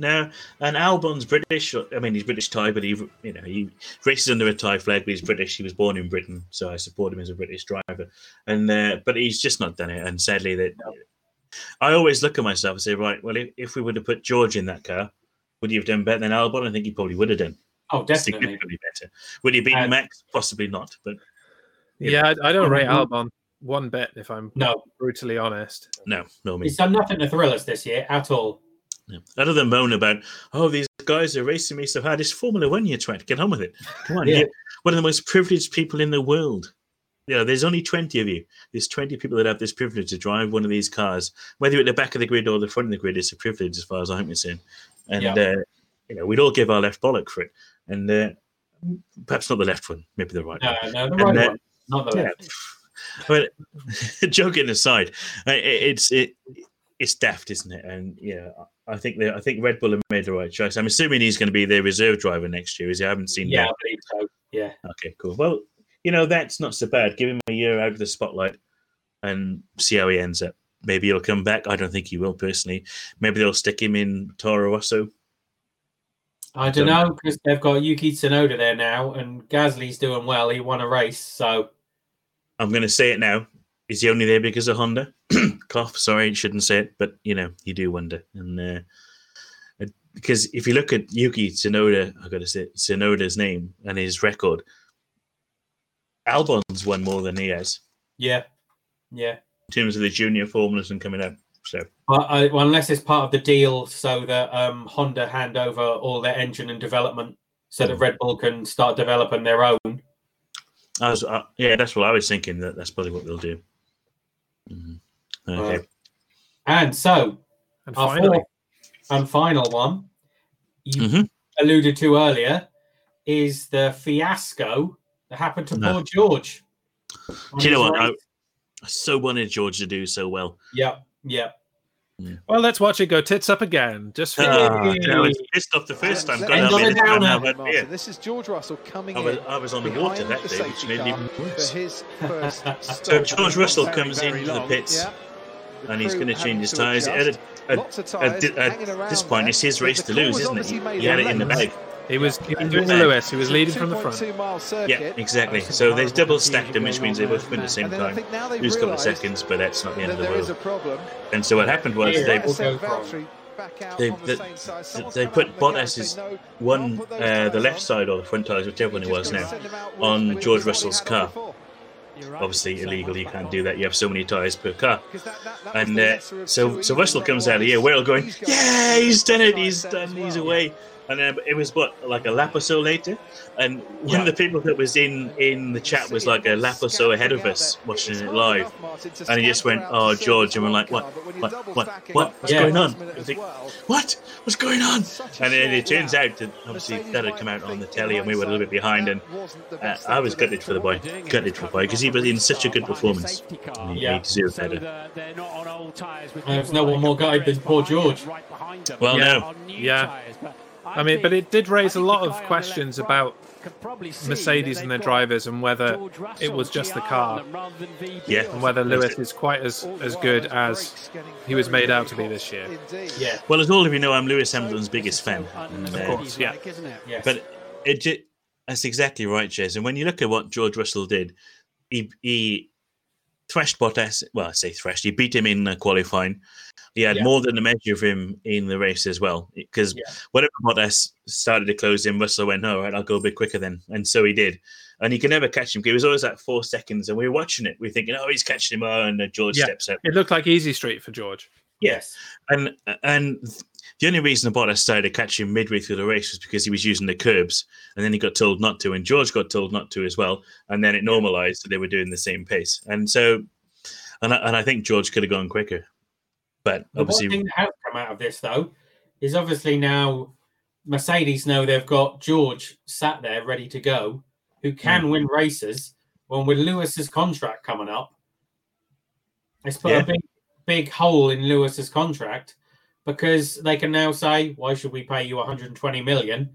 [SPEAKER 2] No, and Albon's British. I mean, he's British Thai, but he, you know, he races under a Thai flag, but he's British. He was born in Britain, so I support him as a British driver. And uh, but he's just not done it. And sadly, that I always look at myself and say, right, well, if, if we would have put George in that car, would he have done better than Albon? I think he probably would have done
[SPEAKER 3] Oh, definitely.
[SPEAKER 2] significantly better. Would he beat
[SPEAKER 3] And-
[SPEAKER 2] Max? Possibly not. But you
[SPEAKER 1] Yeah, I, I don't rate
[SPEAKER 3] Mhm.
[SPEAKER 1] Albon one bit, if I'm
[SPEAKER 3] No,
[SPEAKER 1] brutally honest.
[SPEAKER 2] no, no, me.
[SPEAKER 3] he's done nothing to thrill us this year at all.
[SPEAKER 2] No. Other than moan about, oh, these guys are racing me so hard. It's Formula One you're trying to get on with it. Come on,
[SPEAKER 3] Yeah.
[SPEAKER 2] you're one of the most privileged people in the world. You know, there's only 20 of you. There's 20 people that have this privilege to drive one of these cars. Whether you're at the back of the grid or the front of the grid, it's a privilege as far as I'm concerned. And,
[SPEAKER 3] Yeah.
[SPEAKER 2] uh, you know, we'd all give our left bollock for it. And uh, perhaps not the left one, maybe the right
[SPEAKER 3] No,
[SPEAKER 2] one.
[SPEAKER 3] no, the
[SPEAKER 2] And,
[SPEAKER 3] right
[SPEAKER 2] uh,
[SPEAKER 3] one, not the
[SPEAKER 2] yeah.
[SPEAKER 3] left.
[SPEAKER 2] But joking aside, it's it, it's daft, isn't it? And yeah, I think they, I think Red Bull have made the right choice. I'm assuming he's going to be their reserve driver next year. as he? I haven't seen
[SPEAKER 3] Yeah,
[SPEAKER 2] that.
[SPEAKER 3] I believe so. Yeah.
[SPEAKER 2] Okay, cool. Well, you know that's not so bad. Give him a year out of the spotlight and see how he ends up. Maybe he'll come back. I don't think he will personally. Maybe they'll stick him in Toro Rosso.
[SPEAKER 3] I don't know because they've got Yuki Tsunoda there now, and Gasly's doing well. He won a race, so
[SPEAKER 2] I'm going to say it now. Is he only there because of Honda? Cough. Sorry, shouldn't say it, but you know you do wonder. And uh, because if you look at Yuki Tsunoda, I've got to say Tsunoda's name and his record, Albon's won more than he has
[SPEAKER 3] yeah, yeah.
[SPEAKER 2] in terms of the junior formulas and coming up. So
[SPEAKER 3] I, well, unless it's part of the deal, so that um, Honda hand over all their engine and development, so that Red Bull can start developing their own.
[SPEAKER 2] I was, uh, yeah, that's what I was thinking. That that's probably what they'll do. Mhm. Okay.
[SPEAKER 3] Right. And so
[SPEAKER 1] And
[SPEAKER 3] our
[SPEAKER 1] finally,
[SPEAKER 3] fourth and final one, you
[SPEAKER 2] Mhm.
[SPEAKER 3] alluded to earlier, is the fiasco that happened to
[SPEAKER 2] No.
[SPEAKER 3] poor George.
[SPEAKER 2] Do you know what? I. I so wanted George to do so well.
[SPEAKER 3] Yep, yep.
[SPEAKER 1] Well, let's watch it go tits up again. Just for
[SPEAKER 2] Ah,
[SPEAKER 3] Yay.
[SPEAKER 2] I was pissed off the first time.
[SPEAKER 5] And
[SPEAKER 2] God,
[SPEAKER 3] End
[SPEAKER 2] I
[SPEAKER 3] on
[SPEAKER 2] mean,
[SPEAKER 3] a
[SPEAKER 2] this time
[SPEAKER 3] downer.
[SPEAKER 2] I've had
[SPEAKER 5] Martin,
[SPEAKER 2] beer.
[SPEAKER 5] This is George Russell coming
[SPEAKER 2] I was,
[SPEAKER 5] in
[SPEAKER 2] I was on the water that
[SPEAKER 5] the
[SPEAKER 2] day, which made it
[SPEAKER 5] car
[SPEAKER 2] even worse.
[SPEAKER 5] his first
[SPEAKER 2] So. George Russell
[SPEAKER 5] Not
[SPEAKER 2] comes
[SPEAKER 5] very
[SPEAKER 2] into the pits
[SPEAKER 5] Yeah. The
[SPEAKER 2] and he's going to change his tyres. At, at, at, at,
[SPEAKER 5] hanging
[SPEAKER 2] at
[SPEAKER 5] around
[SPEAKER 2] this point,
[SPEAKER 5] there.
[SPEAKER 2] it's his race to lose, isn't it? He, he had it in the
[SPEAKER 5] lanes.
[SPEAKER 2] bag.
[SPEAKER 1] He was he was doing the
[SPEAKER 2] then-
[SPEAKER 1] Lewis. He was leading from the front.
[SPEAKER 2] Yeah, exactly. So they've double stacked them, which means they both win at the same
[SPEAKER 5] And then I
[SPEAKER 2] time.
[SPEAKER 5] think now they've
[SPEAKER 2] Lose a couple of seconds, but that's not the end of the
[SPEAKER 5] there is a
[SPEAKER 2] world.
[SPEAKER 5] problem.
[SPEAKER 2] And so what happened was
[SPEAKER 3] Yeah.
[SPEAKER 2] they
[SPEAKER 3] We'll
[SPEAKER 5] Seb
[SPEAKER 3] go from-
[SPEAKER 5] Valtteri back out
[SPEAKER 2] they-
[SPEAKER 5] on the
[SPEAKER 2] they-
[SPEAKER 5] same
[SPEAKER 2] they they put
[SPEAKER 5] out of the gap
[SPEAKER 2] Bottas's one
[SPEAKER 5] don't put those
[SPEAKER 2] uh, the left side or the front tires, whichever one it was now,
[SPEAKER 5] send him out
[SPEAKER 2] on George
[SPEAKER 5] with what he
[SPEAKER 2] Russell's car. obviously illegal. You can't do that. You have so many tires per car. And uh, so so. Russell comes out of here. We're all going, yeah, he's done it. He's done. He's away. And then it was what like a lap or so later, and one of the people that was in in the chat was like a lap or so ahead of us watching it live, and he just went, "Oh, George," and we're like, "What? What? What? What? What's
[SPEAKER 3] Yeah.
[SPEAKER 2] going on?" I think, "What? What's going on?" And then it turns out that obviously that had come out on the telly, and we were a little bit behind, and uh, I was gutted for the boy, gutted for the boy because he was in such a good performance. He,
[SPEAKER 3] Yeah.
[SPEAKER 2] he deserved better.
[SPEAKER 4] that they're not on old tyres with
[SPEAKER 3] There's no one more
[SPEAKER 4] like
[SPEAKER 3] gutted than poor George.
[SPEAKER 4] right behind them.
[SPEAKER 2] Well,
[SPEAKER 1] Yeah.
[SPEAKER 2] no.
[SPEAKER 1] Yeah.
[SPEAKER 4] Tyres, but
[SPEAKER 1] I mean, but it did raise a lot of
[SPEAKER 4] guy on the
[SPEAKER 1] questions about
[SPEAKER 4] could probably see
[SPEAKER 1] Mercedes and their drivers and whether it was just the car
[SPEAKER 4] on them rather than VB
[SPEAKER 2] Yeah.
[SPEAKER 1] and whether Lewis is quite as as good as he was made out to be this year.
[SPEAKER 3] Yeah,
[SPEAKER 2] Well, as all of you know, I'm Lewis Hamilton's biggest fan. And,
[SPEAKER 1] Of
[SPEAKER 2] uh,
[SPEAKER 1] course, yeah.
[SPEAKER 4] Isn't it?
[SPEAKER 2] But it that's exactly right, Jez. And when you look at what George Russell did, he he thrashed Bottas. Well, I say thrashed. He beat him in uh, qualifying. He had
[SPEAKER 3] Yeah.
[SPEAKER 2] more than a measure of him in the race as well. Because
[SPEAKER 3] Yeah.
[SPEAKER 2] whenever Bottas started to close in, Russell went, "All right, I'll go a bit quicker then," and so he did. And he could never catch him. He was always at four seconds, and we were watching it. We are thinking, "Oh, he's catching him!" Oh, and uh, George
[SPEAKER 1] Yeah.
[SPEAKER 2] steps up.
[SPEAKER 1] It looked like easy street for George.
[SPEAKER 2] Yes. And and the only reason Bottas started to catch him midway through the race was because he was using the curbs, and then he got told not to, and George got told not to as well, and then it normalized, so they were doing the same pace, and so, and I, and I think George could have gone quicker, but
[SPEAKER 3] The one
[SPEAKER 2] obviously,
[SPEAKER 3] thing that has come out of this, though, is obviously now Mercedes know they've got George sat there ready to go, who can
[SPEAKER 2] Hmm.
[SPEAKER 3] win races. When with Lewis's contract coming up, it's put
[SPEAKER 2] Yeah.
[SPEAKER 3] a big, big hole in Lewis's contract because they can now say, "Why should we pay you 120 million?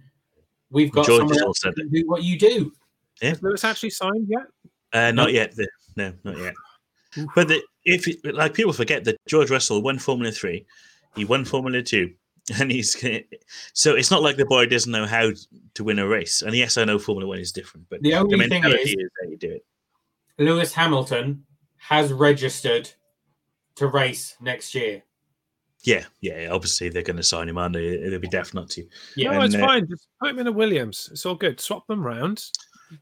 [SPEAKER 3] We've got
[SPEAKER 2] George
[SPEAKER 3] someone else
[SPEAKER 2] also
[SPEAKER 3] who do what you do." Yeah.
[SPEAKER 1] Has Lewis actually signed yet?
[SPEAKER 2] Uh, not yet. The, no, not yet. But the, if it- like people forget that George Russell won Formula Three, he won Formula Two, and he's so it's not like the boy doesn't know how to win a race. And yes, I know Formula One is different, but
[SPEAKER 3] The only thing is-
[SPEAKER 2] is that you do it.
[SPEAKER 3] Lewis Hamilton has registered to race next year.
[SPEAKER 2] Yeah, yeah. Obviously, they're going to sign him, aren't they? They'll be deaf not to.
[SPEAKER 3] Yeah,
[SPEAKER 1] no, it's
[SPEAKER 2] uh,
[SPEAKER 1] fine. Just put him in a Williams. It's all good. Swap them round.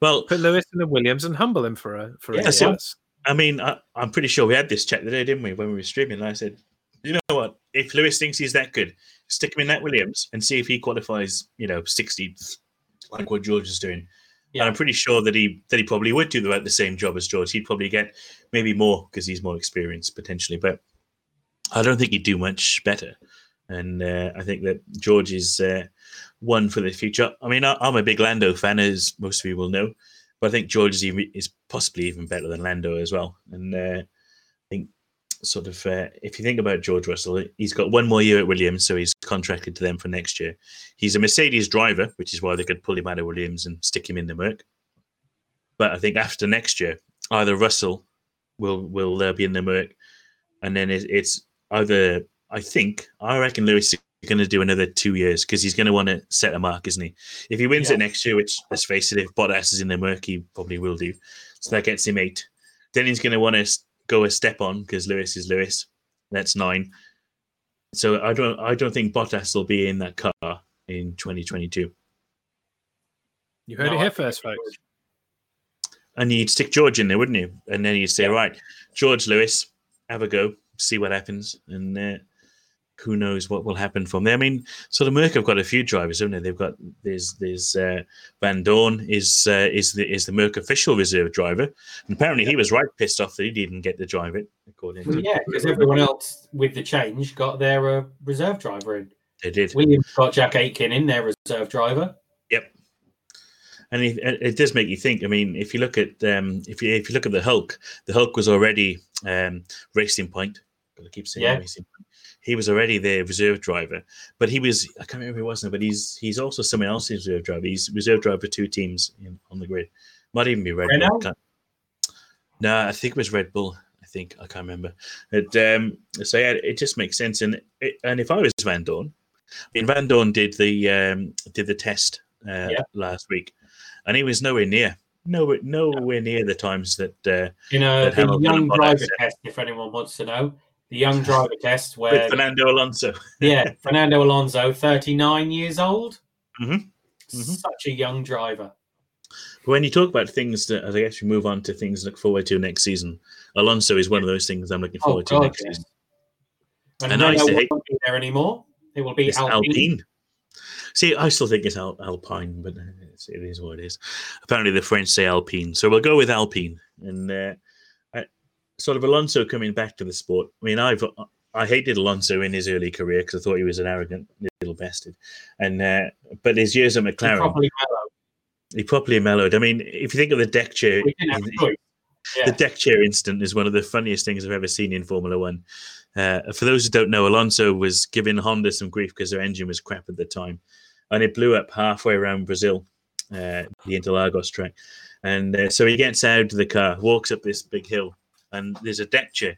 [SPEAKER 2] Well,
[SPEAKER 1] Put Lewis in the Williams and humble him for a for
[SPEAKER 2] Yeah,
[SPEAKER 1] a
[SPEAKER 2] so- I mean, I, I'm pretty sure we had this chat today, didn't we, when we were streaming? And I said, you know what? If Lewis thinks he's that good, stick him in that Williams and see if he qualifies, you know, 60th, like what George is doing.
[SPEAKER 3] Yeah.
[SPEAKER 2] And I'm pretty sure that he that he probably would do about the same job as George. He'd probably get maybe more because he's more experienced potentially, but I don't think he'd do much better. And uh, I think that George is uh, one for the future. I mean, I, I'm a big Lando fan, as most of you will know, but I think George is, even, is possibly even better than Lando as well. And uh, I think, sort of, uh, if you think about George Russell, he's got one more year at Williams, so he's contracted to them for next year. He's a Mercedes driver, which is why they could pull him out of Williams and stick him in the Merc. But I think after next year, either Russell will will uh, be in the Merc, and then it, it's either I think I reckon Lewis is going to do another two years because he's going to want to set a mark, isn't he? If he wins
[SPEAKER 3] Yeah.
[SPEAKER 2] it next year, which let's face it, if Bottas is in the Merc, he probably will do. So that gets him eight. Then he's going to want to go a step on because Lewis is Lewis. That's nine. So I don't I don't think Bottas will be in that car in 2022.
[SPEAKER 1] You heard
[SPEAKER 3] No,
[SPEAKER 1] it here
[SPEAKER 3] think
[SPEAKER 1] first, folks.
[SPEAKER 2] And you'd stick George in there, wouldn't you? And then you'd say, right, George Lewis, have a go, see what happens, and uh, who knows what will happen from there. I mean, sort of Merc have got a few drivers, haven't they? They've got there's there's uh, Vandoorne is uh, is the is the Merc official reserve driver, and apparently he was right pissed off that he didn't get to drive it. According to
[SPEAKER 3] yeah, because everyone else with the change got their uh, reserve driver in.
[SPEAKER 2] they did.
[SPEAKER 3] Williams got Jack Aitken in their reserve driver. Yep.
[SPEAKER 2] And it, it does make you think. I mean, if you look at um, if you if you look at the Hulk, the Hulk was already um, Racing Point. Gotta keep saying
[SPEAKER 3] Yeah.
[SPEAKER 2] He was already their reserve driver, but he was I can't remember who it was now, but he's he's also someone else's reserve driver. He's reserve driver for two teams in, on the grid. Might even be Red Bull. No, I think it was Red Bull. I think I can't remember. But, um, so yeah, it just makes sense. And it, and if I was Vandoorne, I mean Vandoorne did the um, did the test uh,
[SPEAKER 3] Yeah.
[SPEAKER 2] last week, and he was nowhere near nowhere nowhere near the times that uh,
[SPEAKER 3] You know,
[SPEAKER 2] But
[SPEAKER 3] the young driver test, if anyone wants to know. The young driver test
[SPEAKER 2] with
[SPEAKER 3] where,
[SPEAKER 2] Fernando Alonso.
[SPEAKER 3] yeah, Fernando Alonso, 39 years old.
[SPEAKER 2] Mhm. Mhm.
[SPEAKER 3] Such a young driver.
[SPEAKER 2] When you talk about things that, as I guess we move on to things to look forward to next season, Alonso is one of those things I'm looking
[SPEAKER 3] Oh,
[SPEAKER 2] forward to
[SPEAKER 3] God,
[SPEAKER 2] next
[SPEAKER 3] yes.
[SPEAKER 2] season.
[SPEAKER 3] And,
[SPEAKER 2] And I used to hate-
[SPEAKER 3] won't be there anymore. It will be Alpine.
[SPEAKER 2] Alpine. See, I still think it's Al- Alpine, but it's, it is what it is. Apparently, the French say Alpine, so we'll go with Alpine. And uh, sort of Alonso coming back to the sport. I mean, I've I hated Alonso in his early career because I thought he was an arrogant little bastard. And uh, but his years at McLaren,
[SPEAKER 3] Properly mellow.
[SPEAKER 2] he properly mellowed. I mean, if you think of the deck chair,
[SPEAKER 3] We didn't have a
[SPEAKER 2] he-
[SPEAKER 3] Yeah.
[SPEAKER 2] the deck chair incident is one of the funniest things I've ever seen in Formula One. Uh, for those who don't know, Alonso was giving Honda some grief because their engine was crap at the time, and it blew up halfway around Brazil, uh, the Interlagos track. And uh, so he gets out of the car, walks up this big hill, and there's a deck chair.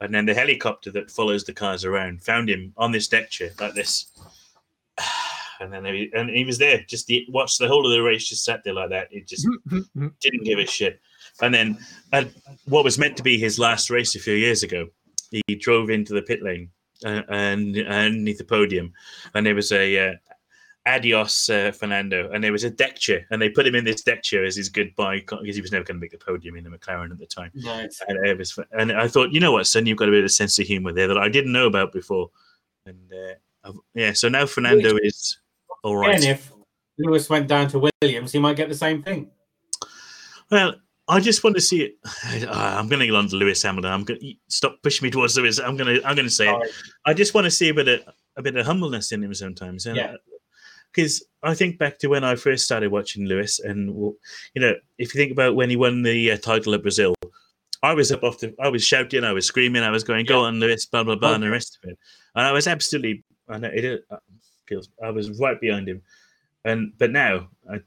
[SPEAKER 2] And then the helicopter that follows the cars around found him on this deck chair like this. And then he, and he was there, just the, watched the whole of the race, just sat there like that. It just didn't give a shit. And then at what was meant to be his last race a few years ago, he drove into the pit lane uh, and underneath the podium, and there was a uh, adios uh, Fernando, and there was a deck chair, and they put him in this deck chair as his goodbye because he was never going to make the podium in the McLaren at the time.
[SPEAKER 3] It's,
[SPEAKER 2] And, it was, and I thought, you know what, son, you've got a bit of sense of humor there that I didn't know about before. And uh, yeah, so now Fernando is all right.
[SPEAKER 3] Again, if Lewis went down to Williams, he might get the same thing.
[SPEAKER 2] Well, I just want to see it. I'm going to go on to Lewis Hamilton. I'm going to stop pushing me towards Lewis. I'm going to I'm going to say it. I just want to see a bit of a bit of humbleness in him sometimes. And
[SPEAKER 3] Yeah.
[SPEAKER 2] Because I think back to when I first started watching Lewis, and you know, if you think about when he won the uh, title at Brazil, I was up off the, I was shouting, I was screaming, I was going, "Go on, Lewis!" Blah blah blah, and the rest of it. And I was absolutely, I know it, uh, feels, I was right behind him. And but now, I,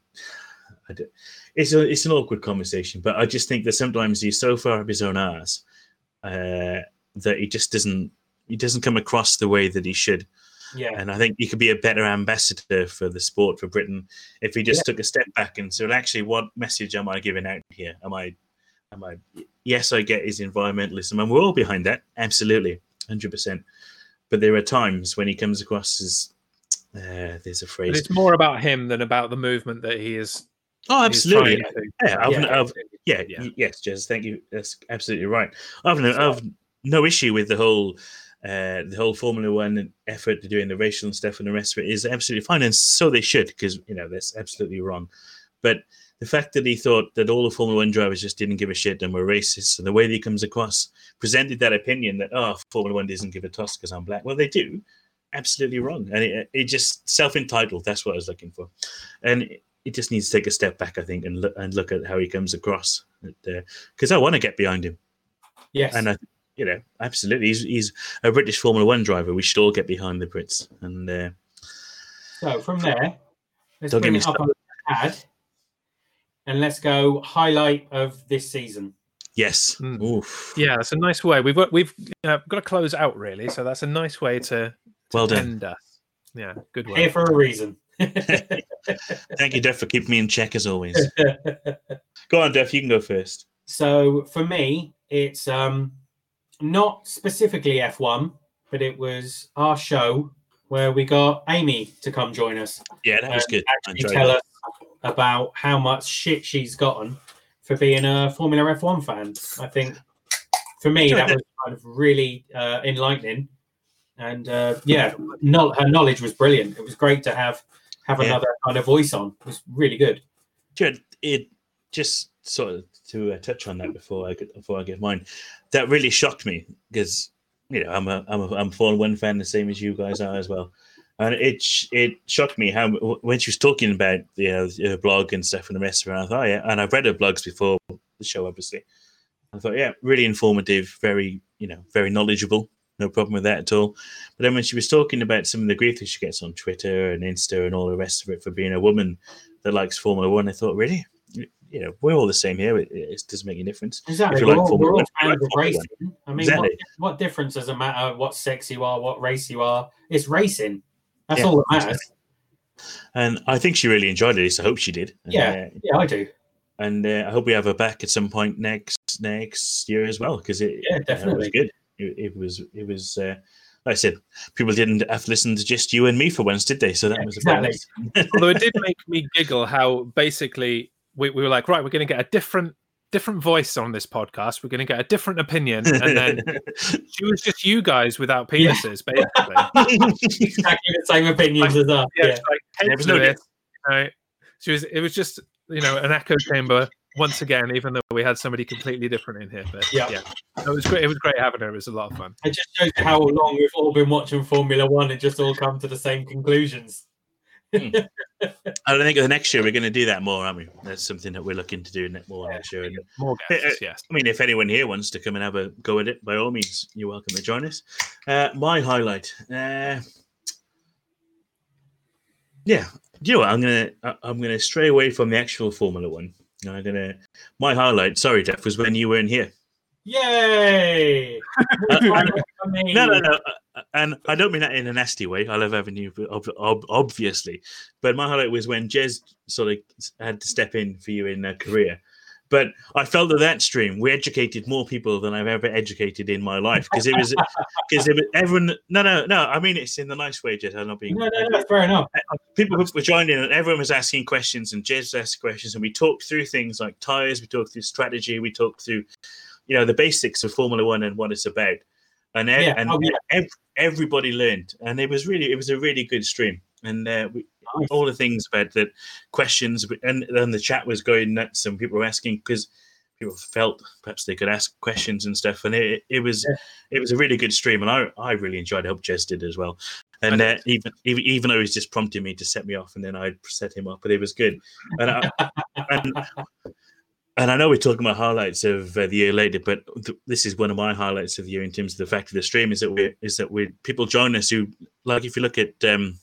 [SPEAKER 2] I do, it's a, it's an awkward conversation. But I just think that sometimes he's so far up his own ass uh, that he just doesn't, he doesn't come across the way that he should.
[SPEAKER 3] Yeah.
[SPEAKER 2] And I think he could be a better ambassador for the sport for Britain if he just took a step back and said, actually, what message am I giving out here? Am I, am I? Yes, I get his environmentalism, and we're all behind that, absolutely, hundred percent. But there are times when he comes across as uh, there's a
[SPEAKER 1] But
[SPEAKER 2] phrase.
[SPEAKER 1] it's more about him than about the movement that he is.
[SPEAKER 2] Oh, absolutely. Yeah, I've,
[SPEAKER 3] Yeah.
[SPEAKER 2] I've, yeah,
[SPEAKER 1] Yeah.
[SPEAKER 2] yes, Jez, thank you. That's absolutely right. I've no, I've no issue with the whole, uh, the whole Formula One effort to doing the racial and stuff and the rest of it is absolutely fine, and so they should, because you know that's absolutely wrong. But the fact that he thought that all the Formula One drivers just didn't give a shit and were racist, and the way that he comes across, presented that opinion that oh, Formula One doesn't give a toss because I'm black. Well, they do. Absolutely wrong, and it, it just self entitled. That's what I was looking for, and it, it just needs to take a step back, I think, and look and look at how he comes across. There. Because I want to get behind him,
[SPEAKER 3] Yes.
[SPEAKER 2] and I, you know, absolutely, he's he's a British Formula One driver. We should all get behind the Brits, and uh,
[SPEAKER 3] So from there, let's
[SPEAKER 2] Don't get
[SPEAKER 3] bring
[SPEAKER 2] me
[SPEAKER 3] it up on the pad and let's go highlight of this season.
[SPEAKER 2] yes,
[SPEAKER 1] Mm.
[SPEAKER 2] Oof.
[SPEAKER 1] Yeah, it's a nice way. We've got we've uh, got to close out really, so that's a nice way to, to
[SPEAKER 2] well done.
[SPEAKER 1] end us. Yeah, good
[SPEAKER 3] Here
[SPEAKER 1] work.
[SPEAKER 3] for a reason.
[SPEAKER 2] Thank you, Def, for keeping me in check as always. go on, Def, you can go first.
[SPEAKER 3] so for me, it's um not specifically F1, but it was our show where we got Amy to come join us.
[SPEAKER 2] Yeah, that was
[SPEAKER 3] Um,
[SPEAKER 2] good.
[SPEAKER 3] Actually tell
[SPEAKER 2] that.
[SPEAKER 3] us about how much shit she's gotten for being a Formula F1 fan. I think for me that was kind of really uh, enlightening, and uh, yeah, no, her knowledge was brilliant. It was great to have have
[SPEAKER 2] Yeah.
[SPEAKER 3] another kind of voice on. It was really good.
[SPEAKER 2] Jared, it just sort of to uh, touch on that before I get, before I get mine. That really shocked me because you know I'm a I'm a I'm a Formula One fan the same as you guys are as well, and it it shocked me how when she was talking about you know her blog and stuff and the rest of it. I thought, oh, yeah, and I've read her blogs before the show, obviously. I thought, yeah, really informative, very you know very knowledgeable. No problem with that at all. But then when she was talking about some of the grief that she gets on Twitter and Insta and all the rest of it for being a woman that likes Formula One, I thought, really, you know, we're all the same here. It, it doesn't make any difference.
[SPEAKER 3] Exactly. We're
[SPEAKER 2] like
[SPEAKER 3] all,
[SPEAKER 2] Formula
[SPEAKER 3] we're all fans of
[SPEAKER 2] Formula
[SPEAKER 3] racing. I mean,
[SPEAKER 2] Exactly.
[SPEAKER 3] what, what difference does it matter what sex you are, what race you are? It's racing. That's
[SPEAKER 2] Yeah,
[SPEAKER 3] all that matters.
[SPEAKER 2] And I think she really enjoyed it. So I hope she did. And,
[SPEAKER 3] Yeah.
[SPEAKER 2] uh,
[SPEAKER 3] Yeah, I do.
[SPEAKER 2] and uh, I hope we have her back at some point next next year as well because it
[SPEAKER 3] Yeah,
[SPEAKER 2] uh, it was good. It, it was it was. Uh, like I said, people didn't have to listen to just you and me for once, did they? So that
[SPEAKER 3] Yeah,
[SPEAKER 2] was a
[SPEAKER 3] exactly.
[SPEAKER 2] bonus.
[SPEAKER 1] Although it did make me giggle how basically we, we were like, right, we're going to get a different different voice on this podcast. We're going to get a different opinion, and then she was just you guys without
[SPEAKER 3] Yeah.
[SPEAKER 1] penises, basically.
[SPEAKER 3] Exactly the same opinions as us.
[SPEAKER 1] Yeah,
[SPEAKER 3] Yeah.
[SPEAKER 1] like, "Hey,
[SPEAKER 2] no
[SPEAKER 1] Lewis," you know, she was. It was just you know an echo chamber once again, even though we had somebody completely different in here. But
[SPEAKER 3] Yeah.
[SPEAKER 1] yeah, it was great. It was great having her. It was a lot of fun.
[SPEAKER 3] It just shows how long we've all been watching Formula One and just all come to the same conclusions.
[SPEAKER 2] I think the next year we're going to do that more, aren't we? That's something that we're looking to do more next year.
[SPEAKER 1] More
[SPEAKER 2] Uh,
[SPEAKER 1] guests, yes.
[SPEAKER 2] I mean, if anyone here wants to come and have a go at it, by all means, you're welcome to join us. Uh, my highlight, uh, yeah, you know what? I'm gonna I'm gonna stray away from the actual Formula One. I'm gonna my highlight. Sorry, Jeff, was when you weren't here.
[SPEAKER 3] Yay!
[SPEAKER 2] Uh, and-
[SPEAKER 3] I mean,
[SPEAKER 2] no, no, no. uh, And I don't mean that in a nasty way. I love having you, ob- ob- obviously. But my highlight was when Jez sort of had to step in for you in uh, Korea. But I felt that that stream we educated more people than I've ever educated in my life because it was because everyone. No, no, no. I mean it's in the nice way, Jez. I'm not being.
[SPEAKER 3] No, no, no, fair enough.
[SPEAKER 2] People were joining and everyone was asking questions and Jez asked questions and we talked through things like tires. We talked through strategy. We talked through, you know, the basics of Formula One and what it's about. And,
[SPEAKER 3] Yeah,
[SPEAKER 2] and
[SPEAKER 3] oh, yeah.
[SPEAKER 2] ev- everybody learned, and it was really it was a really good stream, and uh, we,
[SPEAKER 3] Nice.
[SPEAKER 2] all the things about the questions, and then the chat was going nuts, and people were asking because people felt perhaps they could ask questions and stuff, and it, it was
[SPEAKER 3] Yeah.
[SPEAKER 2] it was a really good stream, and I I really enjoyed. I hope Jez did as well. And uh, even, even even though he's just prompting me to set me off, and then I'd set him up, but it was good. And I, and, and I know we're talking about highlights of uh, the year later, but th- this is one of my highlights of the year in terms of the fact of the stream is that we is that we people join us who like if you look at um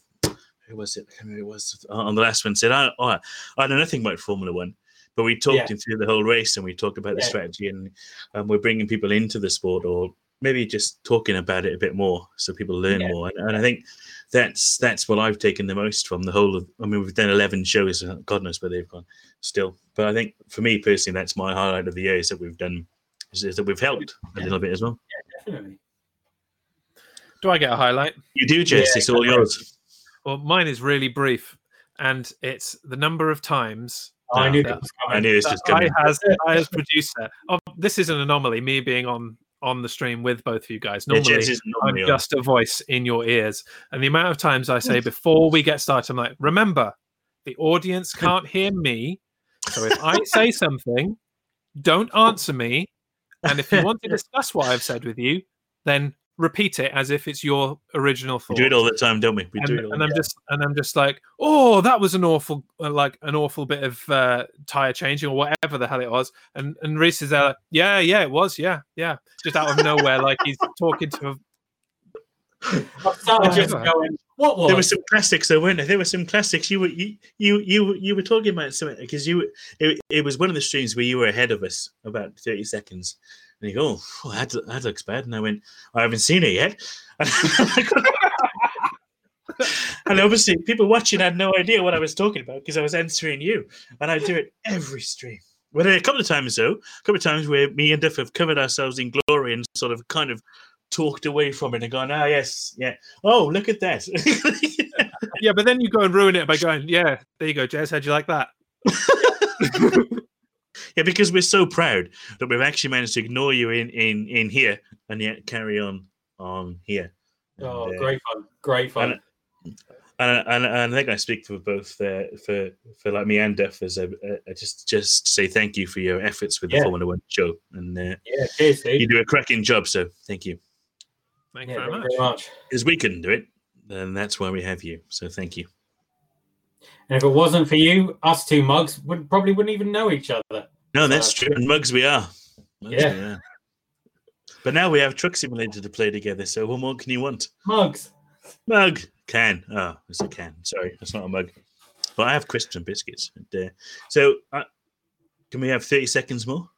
[SPEAKER 2] who was it? I can't remember who it was on the last one said I oh, I know nothing about Formula One, but we talked
[SPEAKER 3] Yeah.
[SPEAKER 2] through the whole race and we talked about the strategy and um, we're bringing people into the sport or maybe just talking about it a bit more so people learn
[SPEAKER 3] Yeah.
[SPEAKER 2] more. And, and I think that's that's what I've taken the most from the whole of. I mean, we've done eleven shows. uh, God knows where they've gone still, but I think for me personally, that's my highlight of the year is that we've done is, is that we've helped a little bit as well.
[SPEAKER 3] Yeah, Definitely.
[SPEAKER 1] Do I get a highlight?
[SPEAKER 2] You do, Jez.
[SPEAKER 3] Yeah,
[SPEAKER 2] it's all yours.
[SPEAKER 1] Well, mine is really brief, and it's the number of times
[SPEAKER 3] I knew
[SPEAKER 1] that
[SPEAKER 3] that was
[SPEAKER 2] I knew it's
[SPEAKER 1] that
[SPEAKER 2] just
[SPEAKER 1] I
[SPEAKER 2] coming.
[SPEAKER 1] as I as producer. Oh, this is an anomaly. Me being on on the stream with both of you guys. Normally,
[SPEAKER 2] isn't
[SPEAKER 1] I'm
[SPEAKER 2] on.
[SPEAKER 1] just a voice in your ears, and the amount of times I say before we get started, I'm like, remember, the audience can't hear me, so if I say something, don't answer me, and if you want to discuss what I've said with you, then repeat it as if it's your original thought.
[SPEAKER 2] We do it all the time, don't we? We
[SPEAKER 1] and,
[SPEAKER 2] do it all.
[SPEAKER 1] and I'm
[SPEAKER 2] time.
[SPEAKER 1] just and I'm just like, oh, that was an awful uh, like an awful bit of uh, tire changing or whatever the hell it was. And and Reese is there, like, yeah, yeah, it was, yeah, yeah, just out of nowhere, like he's talking to. A,
[SPEAKER 3] I just going, what was?
[SPEAKER 2] There were some classics, though, weren't there? There were some classics. You were you you you, you were talking about something because you it, it was one of the streams where you were ahead of us about thirty seconds, and you go, oh, that, that looks bad, and I went, I haven't seen it yet, and obviously people watching had no idea what I was talking about because I was answering you, and I do it every stream. Well, a couple of times though, a couple of times where me and Duff have covered ourselves in glory and sort of kind of talked away from it and gone, ah, yes, yeah, oh, look at that.
[SPEAKER 1] yeah, but then you go and ruin it by going, yeah, there you go, Jez, how'd you like that?
[SPEAKER 2] Yeah, because we're so proud that we've actually managed to ignore you in in in here and yet carry on on here.
[SPEAKER 3] oh,
[SPEAKER 2] And, uh,
[SPEAKER 3] great fun. Great fun.
[SPEAKER 2] and- And, and, and I think I speak for both uh, for for like me and Duff as a, a, a just just say thank you for your efforts with the
[SPEAKER 3] Yeah.
[SPEAKER 2] Formula One show, and uh,
[SPEAKER 3] yeah, cheers,
[SPEAKER 2] you do a cracking job. So thank you.
[SPEAKER 1] Thank
[SPEAKER 3] Yeah,
[SPEAKER 1] you very
[SPEAKER 3] thank
[SPEAKER 1] much.
[SPEAKER 3] you very much.
[SPEAKER 2] Because we couldn't do it, then that's why we have you. So thank you.
[SPEAKER 3] And if it wasn't for you, us two mugs would probably wouldn't even know each other.
[SPEAKER 2] No, that's
[SPEAKER 3] Uh,
[SPEAKER 2] true. And mugs we are. Mugs
[SPEAKER 3] Yeah.
[SPEAKER 2] we are. But now we have Truck Simulator to play together. So what more can you want?
[SPEAKER 3] Mugs.
[SPEAKER 2] Mug can. Oh, it's a can. Sorry, that's not a mug. But I have crisps and biscuits. And, uh, so, uh, can we have thirty seconds more?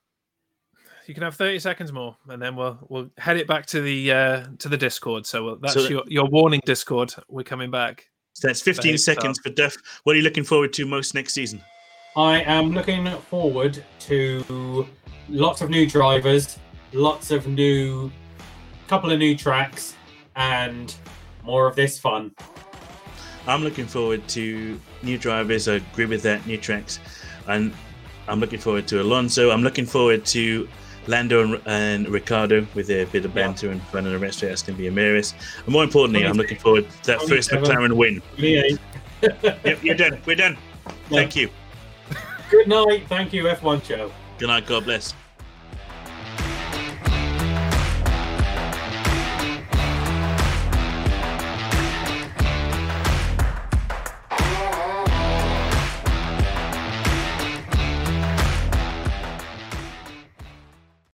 [SPEAKER 1] You can have 30 seconds more, and then we'll we'll head it back to the uh, to the Discord. So we'll- that's
[SPEAKER 2] that-
[SPEAKER 1] your your warning, Discord. We're coming back.
[SPEAKER 2] So that's fifteen seconds for Duff. What are you looking forward to most next season?
[SPEAKER 3] I am looking forward to lots of new drivers, lots of new, couple of new tracks, and more of this fun.
[SPEAKER 2] I'm looking forward to new drivers. I agree with that. New tracks, and I'm looking forward to Alonso. I'm looking forward to Lando and, and Ricciardo with a bit of
[SPEAKER 3] Yeah.
[SPEAKER 2] banter and fun, and the rest of it's going to be Amaris. And more importantly, I'm looking forward to that first McLaren win.
[SPEAKER 3] Yeah.
[SPEAKER 2] Yep, you're done. We're done. Thank you.
[SPEAKER 3] Good night. Thank you, F1 show.
[SPEAKER 2] Good night. God bless.